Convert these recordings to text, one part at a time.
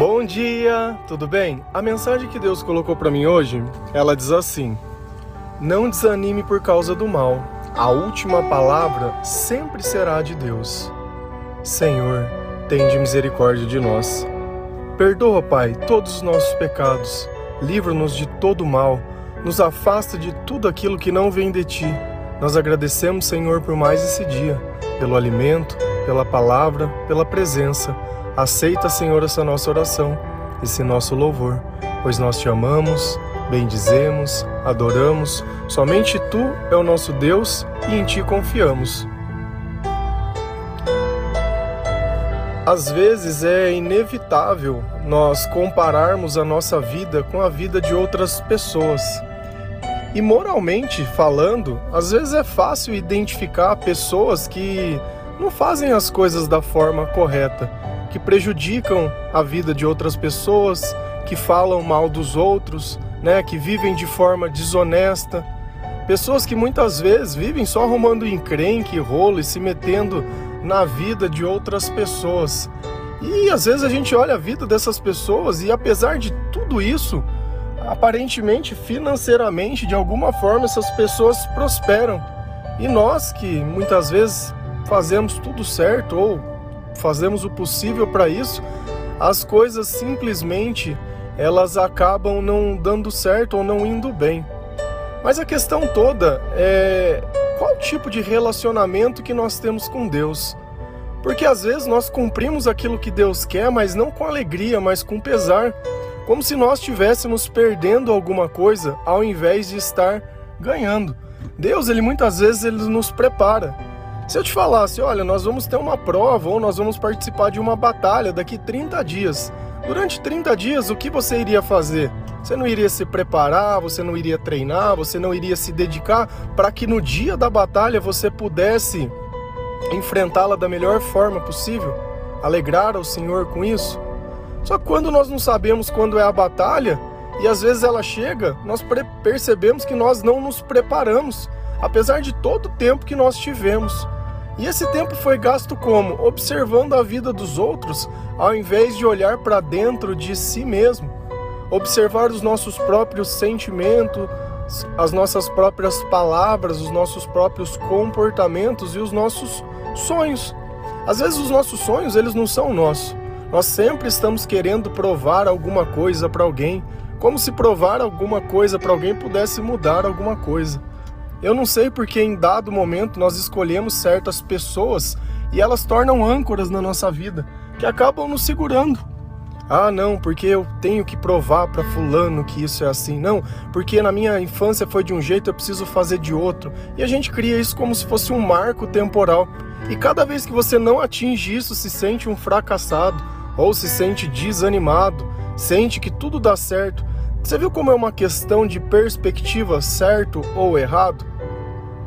Bom dia, tudo bem? A mensagem que Deus colocou para mim hoje, ela diz assim: Não desanime por causa do mal. A última palavra sempre será de Deus. Senhor, tende misericórdia de nós. Perdoa, Pai, todos os nossos pecados. Livra-nos de todo mal. Nos afasta de tudo aquilo que não vem de ti. Nós agradecemos, Senhor, por mais esse dia, pelo alimento, pela palavra, pela presença. Aceita, Senhor, essa nossa oração, esse nosso louvor, pois nós te amamos, bendizemos, adoramos. Somente tu é o nosso Deus e em ti confiamos. Às vezes é inevitável nós compararmos a nossa vida com a vida de outras pessoas. E moralmente falando, às vezes é fácil identificar pessoas que não fazem as coisas da forma correta que prejudicam a vida de outras pessoas, que falam mal dos outros, né, que vivem de forma desonesta. Pessoas que muitas vezes vivem só arrumando encrenque, rolo e se metendo na vida de outras pessoas. E às vezes a gente olha a vida dessas pessoas e apesar de tudo isso, aparentemente, financeiramente, de alguma forma essas pessoas prosperam. E nós que muitas vezes fazemos tudo certo ou fazemos o possível para isso, as coisas simplesmente elas acabam não dando certo ou não indo bem. Mas a questão toda é qual tipo de relacionamento que nós temos com Deus. Porque às vezes nós cumprimos aquilo que Deus quer, mas não com alegria, mas com pesar, como se nós estivéssemos perdendo alguma coisa ao invés de estar ganhando. Deus, ele muitas vezes ele nos prepara. Se eu te falasse, olha, nós vamos ter uma prova ou nós vamos participar de uma batalha daqui 30 dias. Durante 30 dias, o que você iria fazer? Você não iria se preparar, você não iria treinar, você não iria se dedicar para que no dia da batalha você pudesse enfrentá-la da melhor forma possível? Alegrar ao Senhor com isso? Só que quando nós não sabemos quando é a batalha e às vezes ela chega, nós percebemos que nós não nos preparamos, apesar de todo o tempo que nós tivemos. E esse tempo foi gasto como? Observando a vida dos outros, ao invés de olhar para dentro de si mesmo. Observar os nossos próprios sentimentos, as nossas próprias palavras, os nossos próprios comportamentos e os nossos sonhos. Às vezes os nossos sonhos, eles não são nossos. Nós sempre estamos querendo provar alguma coisa para alguém, como se provar alguma coisa para alguém pudesse mudar alguma coisa. Eu não sei porque em dado momento nós escolhemos certas pessoas e elas tornam âncoras na nossa vida, que acabam nos segurando. Ah, não, porque eu tenho que provar para fulano que isso é assim. Não, porque na minha infância foi de um jeito, eu preciso fazer de outro. E a gente cria isso como se fosse um marco temporal. E cada vez que você não atinge isso, se sente um fracassado ou se sente desanimado, sente que tudo dá certo. Você viu como é uma questão de perspectiva, certo ou errado?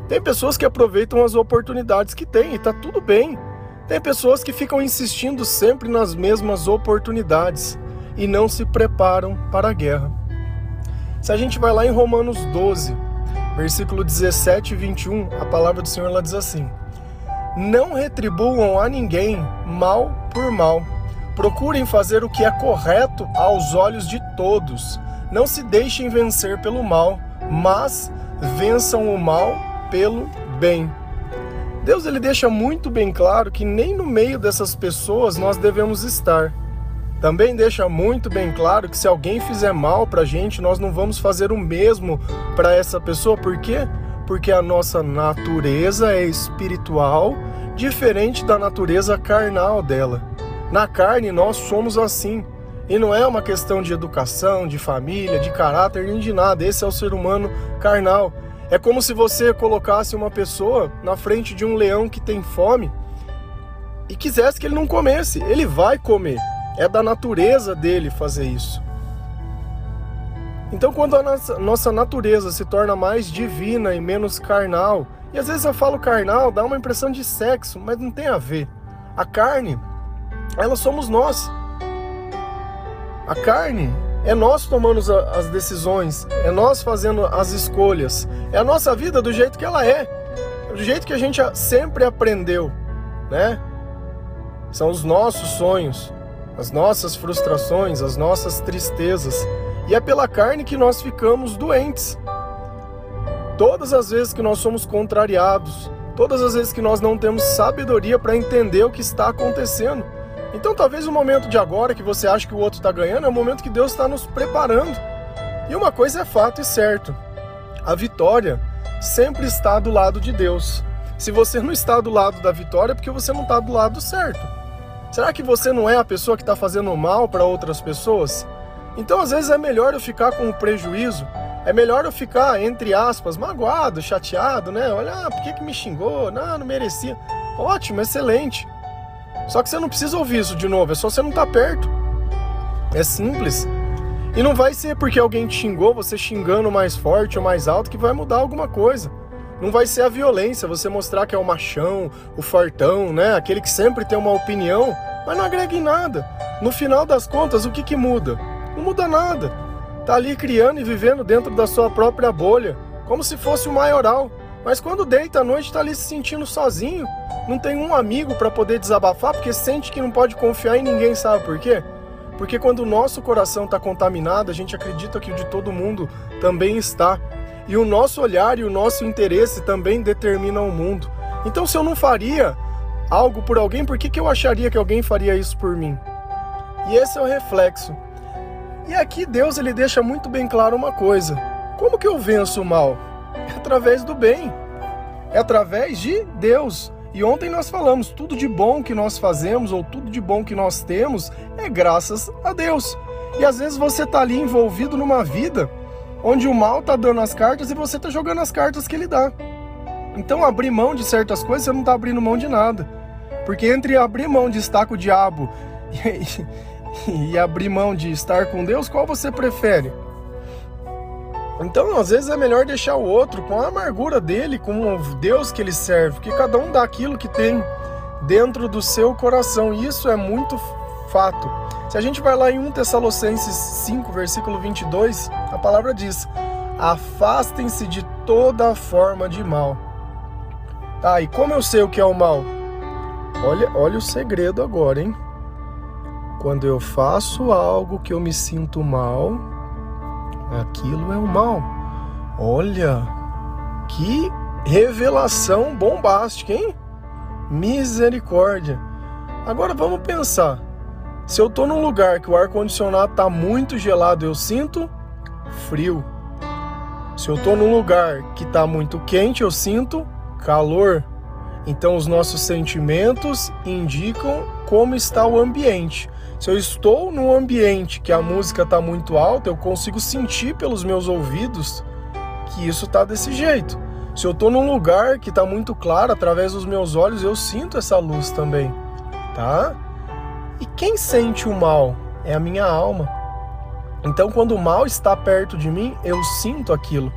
Tem pessoas que aproveitam as oportunidades que têm e tá tudo bem. Tem pessoas que ficam insistindo sempre nas mesmas oportunidades e não se preparam para a guerra. Se a gente vai lá em Romanos 12, versículo 17 e 21, a palavra do Senhor lá diz assim: Não retribuam a ninguém mal por mal. Procurem fazer o que é correto aos olhos de todos. Não se deixem vencer pelo mal, mas vençam o mal pelo bem. Deus ele deixa muito bem claro que nem no meio dessas pessoas nós devemos estar. Também deixa muito bem claro que se alguém fizer mal para a gente, nós não vamos fazer o mesmo para essa pessoa. Por quê? Porque a nossa natureza é espiritual, diferente da natureza carnal dela. Na carne nós somos assim. E não é uma questão de educação, de família, de caráter, nem de nada. Esse é o ser humano carnal. É como se você colocasse uma pessoa na frente de um leão que tem fome e quisesse que ele não comesse. Ele vai comer. É da natureza dele fazer isso. Então, quando a nossa, natureza se torna mais divina e menos carnal, e às vezes eu falo carnal, dá uma impressão de sexo, mas não tem a ver. A carne, ela somos nós. A carne é nós tomando as decisões, é nós fazendo as escolhas, é a nossa vida do jeito que ela é, do jeito que a gente sempre aprendeu, né? São os nossos sonhos. as nossas frustrações, as nossas tristezas. E é pela carne que nós ficamos doentes. Todas as vezes que nós somos contrariados, todas as vezes que nós não temos sabedoria para entender o que está acontecendo. Então, talvez o momento de agora que você acha que o outro está ganhando é o momento que Deus está nos preparando. E uma coisa é fato e certo: a vitória sempre está do lado de Deus. Se você não está do lado da vitória, é porque você não está do lado certo. Será que você não é a pessoa que está fazendo mal para outras pessoas? Então, às vezes, é melhor eu ficar com o prejuízo, é melhor eu ficar, entre aspas, magoado, chateado, né? Olha, ah, por que, que me xingou? Não, não merecia. Ótimo, excelente. Só que você não precisa ouvir isso de novo, é só você não estar tá perto. É simples. E não vai ser porque alguém te xingou, você xingando mais forte ou mais alto, que vai mudar alguma coisa. Não vai ser a violência, você mostrar que é o machão, o fortão, né? Aquele que sempre tem uma opinião, mas não agrega em nada. No final das contas, o que, que muda? Não muda nada. Tá ali criando e vivendo dentro da sua própria bolha, como se fosse o maioral. Mas quando deita à noite, tá ali se sentindo sozinho, não tem um amigo para poder desabafar, porque sente que não pode confiar em ninguém, sabe por quê? Porque quando o nosso coração está contaminado, a gente acredita que o de todo mundo também está. E o nosso olhar e o nosso interesse também determinam o mundo. Então, se eu não faria algo por alguém, por que, que eu acharia que alguém faria isso por mim? E esse é o reflexo. E aqui Deus ele deixa muito bem claro uma coisa: como que eu venço o mal? É através do bem, é através de Deus. E ontem nós falamos, tudo de bom que nós fazemos ou tudo de bom que nós temos é graças a Deus. E às vezes você está ali envolvido numa vida onde o mal tá dando as cartas e você tá jogando as cartas que ele dá. Então abrir mão de certas coisas, você não tá abrindo mão de nada. Porque entre abrir mão de estar com o diabo e, e abrir mão de estar com Deus, qual você prefere? Então, às vezes é melhor deixar o outro com a amargura dele, com o Deus que ele serve, que cada um dá aquilo que tem dentro do seu coração. Isso é muito fato. Se a gente vai lá em 1 Tessalonicenses 5, versículo 22, a palavra diz: Afastem-se de toda forma de mal. Tá, e como eu sei o que é o mal? Olha, olha o segredo agora, hein? Quando eu faço algo que eu me sinto mal, aquilo é o mal. Olha, que revelação bombástica, hein? Misericórdia. Agora vamos pensar. Se eu tô num lugar que o ar condicionado tá muito gelado, eu sinto frio. Se eu tô num lugar que tá muito quente, eu sinto calor. Então os nossos sentimentos indicam como está o ambiente. Se eu estou num ambiente que a música está muito alta, eu consigo sentir pelos meus ouvidos que isso está desse jeito. Se eu estou num lugar que está muito claro, através dos meus olhos, eu sinto essa luz também, tá? E quem sente o mal é a minha alma. Então, quando o mal está perto de mim, eu sinto aquilo.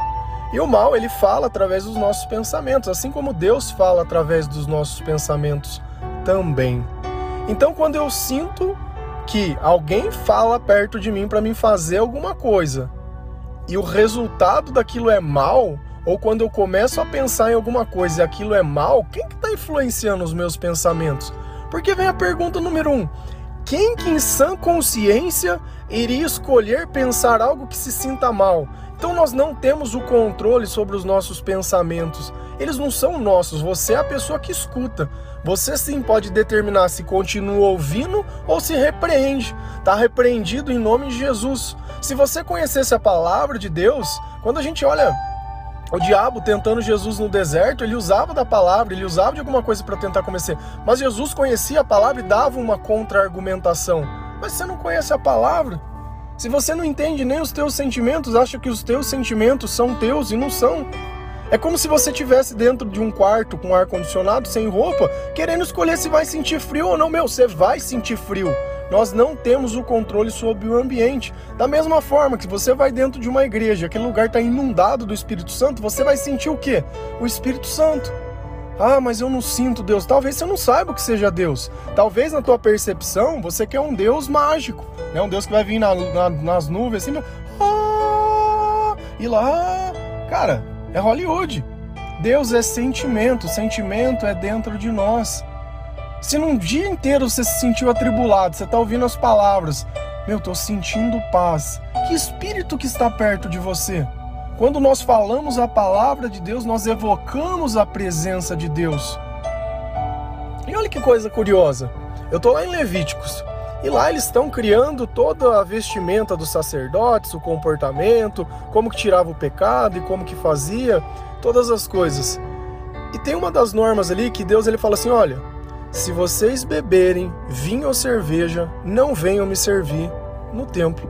E o mal, ele fala através dos nossos pensamentos, assim como Deus fala através dos nossos pensamentos também. Então, quando eu sinto que alguém fala perto de mim para me fazer alguma coisa e o resultado daquilo é mal, ou quando eu começo a pensar em alguma coisa e aquilo é mal, quem que está influenciando os meus pensamentos? Porque vem a pergunta número um: quem que em sã consciência iria escolher pensar algo que se sinta mal? Então nós não temos o controle sobre os nossos pensamentos. Eles não são nossos, você é a pessoa que escuta. Você sim pode determinar se continua ouvindo ou se repreende. Está repreendido em nome de Jesus. Se você conhecesse a palavra de Deus, quando a gente olha o diabo tentando Jesus no deserto, ele usava da palavra, ele usava de alguma coisa para tentar convencer. Mas Jesus conhecia a palavra e dava uma contra-argumentação. Mas você não conhece a palavra? Se você não entende nem os teus sentimentos, acha que os teus sentimentos são teus e não são. É como se você estivesse dentro de um quarto com ar condicionado, sem roupa, querendo escolher se vai sentir frio ou não. Meu, você vai sentir frio. Nós não temos o controle sobre o ambiente. Da mesma forma que você vai dentro de uma igreja, aquele lugar está inundado do Espírito Santo, você vai sentir o quê? O Espírito Santo. Ah, mas eu não sinto Deus. Talvez você não saiba o que seja Deus. Talvez na tua percepção você quer um Deus mágico, né? Um Deus que vai vir na, na, nas nuvens assim, ah, e lá, cara, é Hollywood. Deus é sentimento, sentimento é dentro de nós. Se num dia inteiro você se sentiu atribulado, você está ouvindo as palavras, meu, estou sentindo paz. Que espírito que está perto de você? Quando nós falamos a palavra de Deus, nós evocamos a presença de Deus. E olha que coisa curiosa. Eu estou lá em Levíticos. E lá eles estão criando toda a vestimenta dos sacerdotes, o comportamento, como que tirava o pecado e como que fazia, todas as coisas. E tem uma das normas ali que Deus ele fala assim, olha, se vocês beberem vinho ou cerveja, não venham me servir no templo.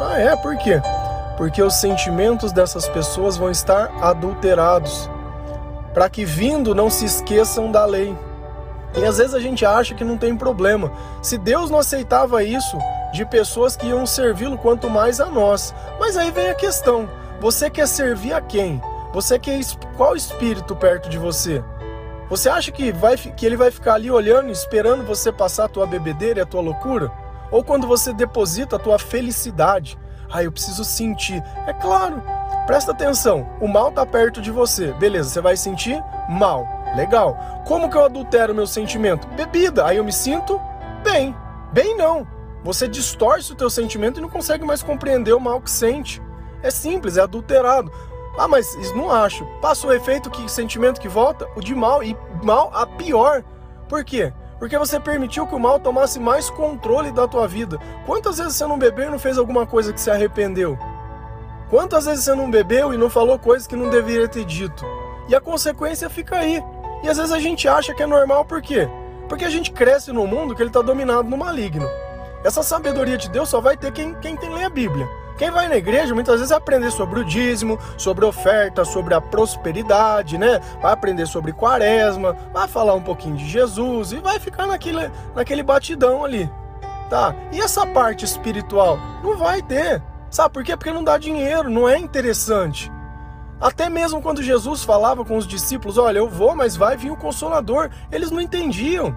Ah, é? Por quê? Porque os sentimentos dessas pessoas vão estar adulterados, para que vindo não se esqueçam da lei. E às vezes a gente acha que não tem problema. Se Deus não aceitava isso de pessoas que iam servi-lo, quanto mais a nós. Mas aí vem a questão: você quer servir a quem? Você quer qual espírito perto de você? Você acha que, vai, que ele vai ficar ali olhando, esperando você passar a tua bebedeira e a tua loucura? Ou quando você deposita a tua felicidade? Ah, eu preciso sentir. É claro, presta atenção, o mal está perto de você. Beleza, você vai sentir mal. Legal. Como que eu adultero meu sentimento? Bebida. Aí eu me sinto bem. Bem não. Você distorce o teu sentimento e não consegue mais compreender o mal que sente. É simples, é adulterado. Ah, mas não acho. Passa o efeito que sentimento que volta, o de mal e mal a pior. Por quê? Porque você permitiu que o mal tomasse mais controle da tua vida. Quantas vezes você não bebeu e não fez alguma coisa que se arrependeu? Quantas vezes você não bebeu e não falou coisas que não deveria ter dito? E a consequência fica aí. E às vezes a gente acha que é normal por quê? Porque a gente cresce num mundo que ele está dominado no maligno. Essa sabedoria de Deus só vai ter quem, quem tem ler a Bíblia. Quem vai na igreja muitas vezes aprender sobre o dízimo, sobre oferta, sobre a prosperidade, né? Vai aprender sobre quaresma, vai falar um pouquinho de Jesus e vai ficar naquele, naquele batidão ali. Tá? E essa parte espiritual? Não vai ter. Sabe por quê? Porque não dá dinheiro, não é interessante. Até mesmo quando Jesus falava com os discípulos: Olha, eu vou, mas vai vir o Consolador, eles não entendiam.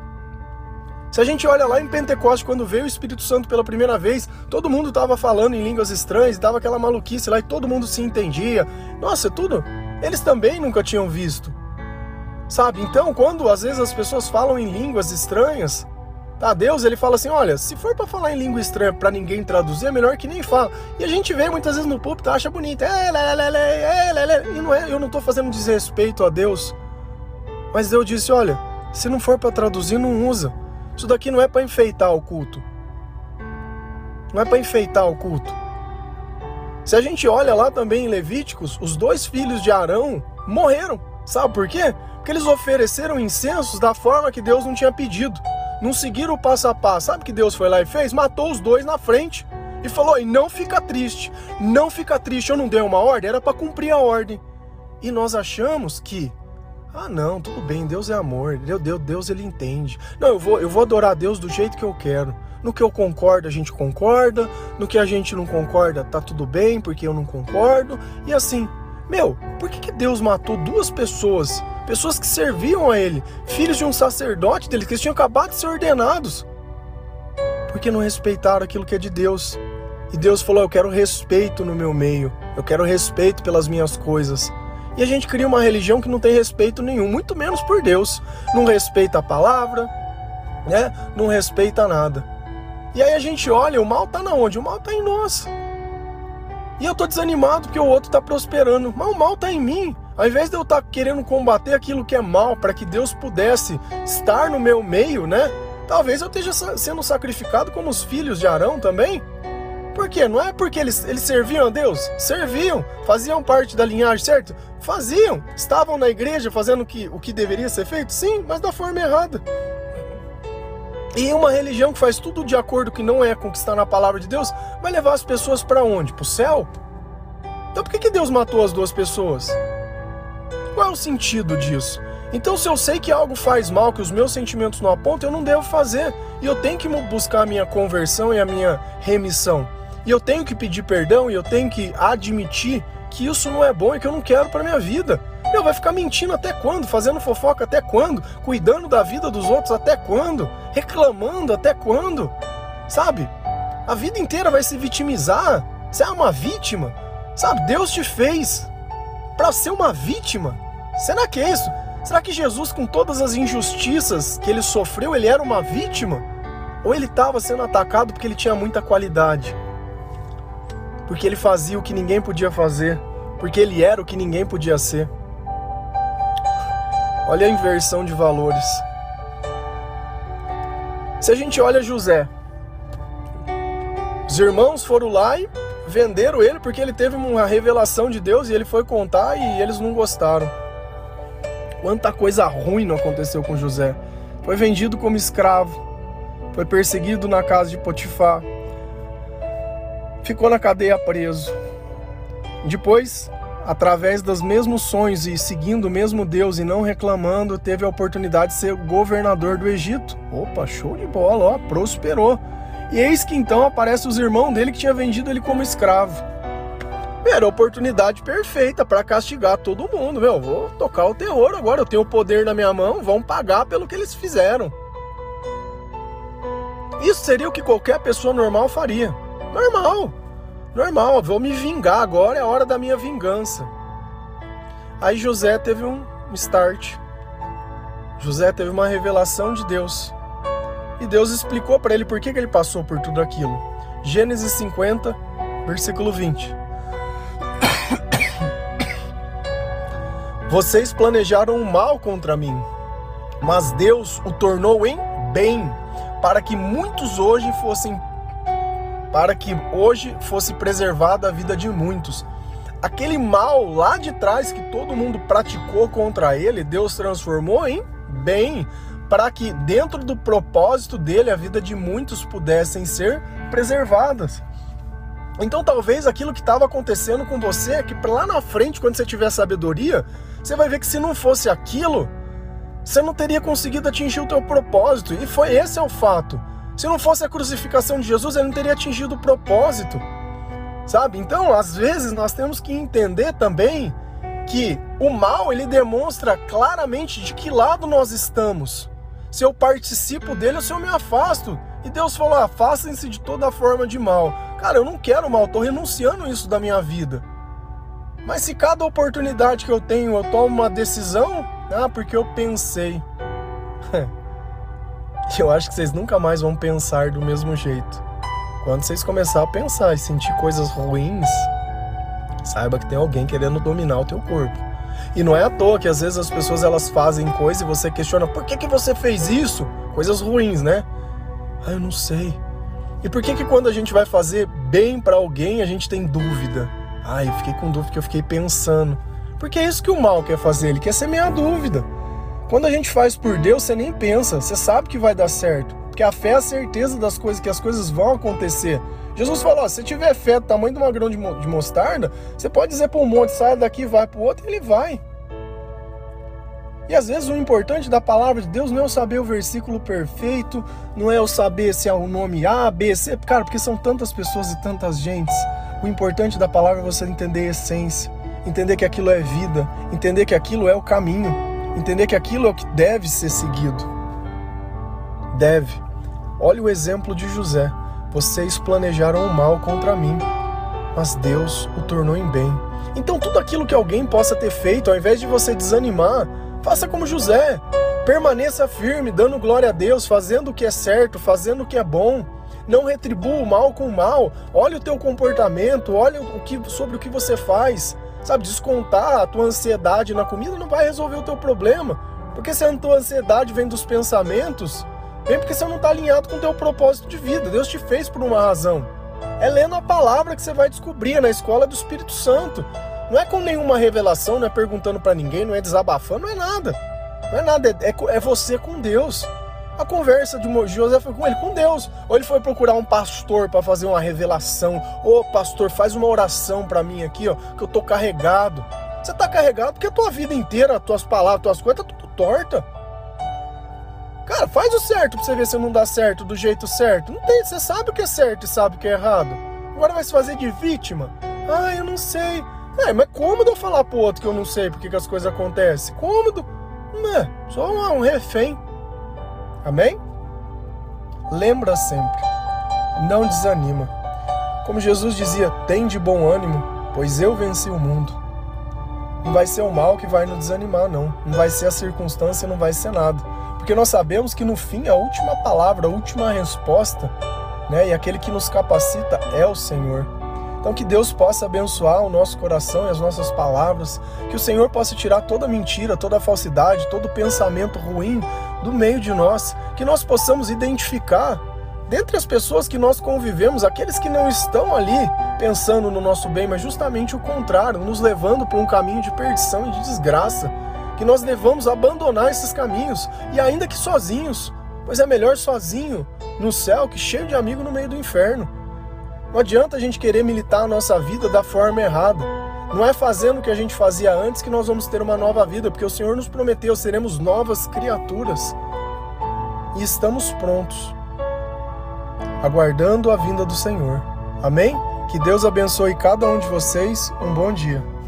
Se a gente olha lá em Pentecoste, quando veio o Espírito Santo pela primeira vez, todo mundo estava falando em línguas estranhas, dava aquela maluquice lá e todo mundo se entendia. Nossa, tudo. Eles também nunca tinham visto. Sabe? Então, quando às vezes as pessoas falam em línguas estranhas, tá? Deus, ele fala assim: olha, se for para falar em língua estranha para ninguém traduzir, é melhor que nem fala. E a gente vê muitas vezes no púlpito, acha bonito. É, e não é, eu não estou fazendo desrespeito a Deus. Mas Deus disse: olha, se não for para traduzir, não usa. Isso daqui não é para enfeitar o culto. Não é para enfeitar o culto. Se a gente olha lá também em Levíticos, os dois filhos de Arão morreram. Sabe por quê? Porque eles ofereceram incensos da forma que Deus não tinha pedido. Não seguiram o passo a passo. Sabe o que Deus foi lá e fez? Matou os dois na frente. E falou: e não fica triste. Não fica triste. Eu não dei uma ordem, era para cumprir a ordem. E nós achamos que ah, não, tudo bem, Deus é amor, Deus, Deus ele entende. Não, eu vou, eu vou adorar Deus do jeito que eu quero. No que eu concordo, a gente concorda. No que a gente não concorda, tá tudo bem, porque eu não concordo. E assim, meu, por que, que Deus matou duas pessoas? Pessoas que serviam a Ele, filhos de um sacerdote dele, que eles tinham acabado de ser ordenados. Porque não respeitaram aquilo que é de Deus. E Deus falou: Eu quero respeito no meu meio, eu quero respeito pelas minhas coisas. E a gente cria uma religião que não tem respeito nenhum, muito menos por Deus. Não respeita a palavra, né? Não respeita nada. E aí a gente olha, o mal tá na onde? O mal tá em nós. E eu tô desanimado porque o outro tá prosperando, mas o mal tá em mim. Ao invés de eu estar tá querendo combater aquilo que é mal para que Deus pudesse estar no meu meio, né? Talvez eu esteja sendo sacrificado como os filhos de Arão também. Por quê? Não é porque eles, eles serviam a Deus? Serviam, faziam parte da linhagem, certo? Faziam, estavam na igreja fazendo o que, o que deveria ser feito? Sim, mas da forma errada. E uma religião que faz tudo de acordo que não é conquistar na palavra de Deus, vai levar as pessoas para onde? Para o céu? Então por que, que Deus matou as duas pessoas? Qual é o sentido disso? Então, se eu sei que algo faz mal, que os meus sentimentos não apontam, eu não devo fazer. E eu tenho que buscar a minha conversão e a minha remissão. E eu tenho que pedir perdão e eu tenho que admitir que isso não é bom e que eu não quero para minha vida. Meu, vai ficar mentindo até quando? Fazendo fofoca até quando? Cuidando da vida dos outros até quando? Reclamando até quando? Sabe? A vida inteira vai se vitimizar. Você é uma vítima. Sabe? Deus te fez para ser uma vítima. Será que é isso? Será que Jesus, com todas as injustiças que ele sofreu, ele era uma vítima? Ou ele estava sendo atacado porque ele tinha muita qualidade? Porque ele fazia o que ninguém podia fazer? Porque ele era o que ninguém podia ser? Olha a inversão de valores. Se a gente olha José, os irmãos foram lá e venderam ele porque ele teve uma revelação de Deus e ele foi contar e eles não gostaram. Quanta coisa ruim não aconteceu com José. Foi vendido como escravo, foi perseguido na casa de Potifar, ficou na cadeia preso. Depois, através dos mesmos sonhos e seguindo o mesmo Deus e não reclamando, teve a oportunidade de ser governador do Egito. Opa, show de bola, ó, prosperou. E eis que então aparece os irmãos dele que tinha vendido ele como escravo. Era a oportunidade perfeita para castigar todo mundo, meu. Vou tocar o terror agora, eu tenho o poder na minha mão, vão pagar pelo que eles fizeram. Isso seria o que qualquer pessoa normal faria. Normal. Normal, vou me vingar agora, é a hora da minha vingança. Aí José teve um start. José teve uma revelação de Deus. E Deus explicou para ele por que, que ele passou por tudo aquilo. Gênesis 50, versículo 20. Vocês planejaram o mal contra mim, mas Deus o tornou em bem, para que muitos hoje fossem para que hoje fosse preservada a vida de muitos. Aquele mal lá de trás que todo mundo praticou contra ele, Deus transformou em bem, para que dentro do propósito dele a vida de muitos pudessem ser preservadas. Então talvez aquilo que estava acontecendo com você é que lá na frente, quando você tiver sabedoria, você vai ver que se não fosse aquilo, você não teria conseguido atingir o teu propósito. E foi esse é o fato. Se não fosse a crucificação de Jesus, ele não teria atingido o propósito. Sabe? Então, às vezes nós temos que entender também que o mal ele demonstra claramente de que lado nós estamos. Se eu participo dele ou se eu me afasto. E Deus falou: afastem-se de toda forma de mal. Cara, eu não quero mal, estou renunciando isso da minha vida. Mas se cada oportunidade que eu tenho eu tomo uma decisão, ah, porque eu pensei. eu acho que vocês nunca mais vão pensar do mesmo jeito. Quando vocês começarem a pensar e sentir coisas ruins, saiba que tem alguém querendo dominar o teu corpo. E não é à toa que às vezes as pessoas elas fazem coisas e você questiona por que, que você fez isso? Coisas ruins, né? Ah, eu não sei. E por que que quando a gente vai fazer bem para alguém, a gente tem dúvida? Ah, eu fiquei com dúvida porque eu fiquei pensando. Porque é isso que o mal quer fazer, ele quer semear dúvida. Quando a gente faz por Deus, você nem pensa, você sabe que vai dar certo. Porque a fé é a certeza das coisas, que as coisas vão acontecer. Jesus falou: se tiver fé do tamanho de uma grão de mostarda, você pode dizer para um monte, sai daqui, vai para o outro, e ele vai. E às vezes o importante da palavra de Deus não é eu saber o versículo perfeito, não é eu saber se é o nome A, B, C, cara, porque são tantas pessoas e tantas gentes. O importante da palavra é você entender a essência, entender que aquilo é vida, entender que aquilo é o caminho, entender que aquilo é o que deve ser seguido. Deve. Olha o exemplo de José. Vocês planejaram o mal contra mim, mas Deus o tornou em bem. Então tudo aquilo que alguém possa ter feito, ao invés de você desanimar, Faça como José. Permaneça firme, dando glória a Deus, fazendo o que é certo, fazendo o que é bom. Não retribua o mal com o mal. Olha o teu comportamento, olha o que, sobre o que você faz. Sabe, descontar a tua ansiedade na comida não vai resolver o teu problema. Porque se a tua ansiedade vem dos pensamentos, vem porque você não está alinhado com o teu propósito de vida. Deus te fez por uma razão. É lendo a palavra que você vai descobrir é na escola do Espírito Santo. Não é com nenhuma revelação, não é perguntando para ninguém, não é desabafando, não é nada. Não é nada, é, é, é você com Deus. A conversa de José foi com ele, com Deus. Ou ele foi procurar um pastor para fazer uma revelação. Ô pastor, faz uma oração para mim aqui, ó, que eu tô carregado. Você tá carregado porque a tua vida inteira, as tuas palavras, tuas coisas, tá tudo torta. Cara, faz o certo pra você ver se não dá certo do jeito certo. Não tem, você sabe o que é certo e sabe o que é errado. Agora vai se fazer de vítima? Ah, eu não sei. É, mas cômodo eu falar pro outro que eu não sei porque que as coisas acontecem? Cômodo? Não é, só um refém. Amém? Lembra sempre, não desanima. Como Jesus dizia, tem de bom ânimo, pois eu venci o mundo. Não vai ser o mal que vai nos desanimar, não. Não vai ser a circunstância, não vai ser nada. Porque nós sabemos que no fim a última palavra, a última resposta, né, e aquele que nos capacita é o Senhor. Então que Deus possa abençoar o nosso coração e as nossas palavras, que o Senhor possa tirar toda mentira, toda falsidade, todo pensamento ruim do meio de nós, que nós possamos identificar dentre as pessoas que nós convivemos, aqueles que não estão ali pensando no nosso bem, mas justamente o contrário, nos levando para um caminho de perdição e de desgraça, que nós devamos abandonar esses caminhos. E ainda que sozinhos, pois é melhor sozinho no céu que cheio de amigo no meio do inferno. Não adianta a gente querer militar a nossa vida da forma errada. Não é fazendo o que a gente fazia antes que nós vamos ter uma nova vida, porque o Senhor nos prometeu seremos novas criaturas. E estamos prontos aguardando a vinda do Senhor. Amém? Que Deus abençoe cada um de vocês. Um bom dia.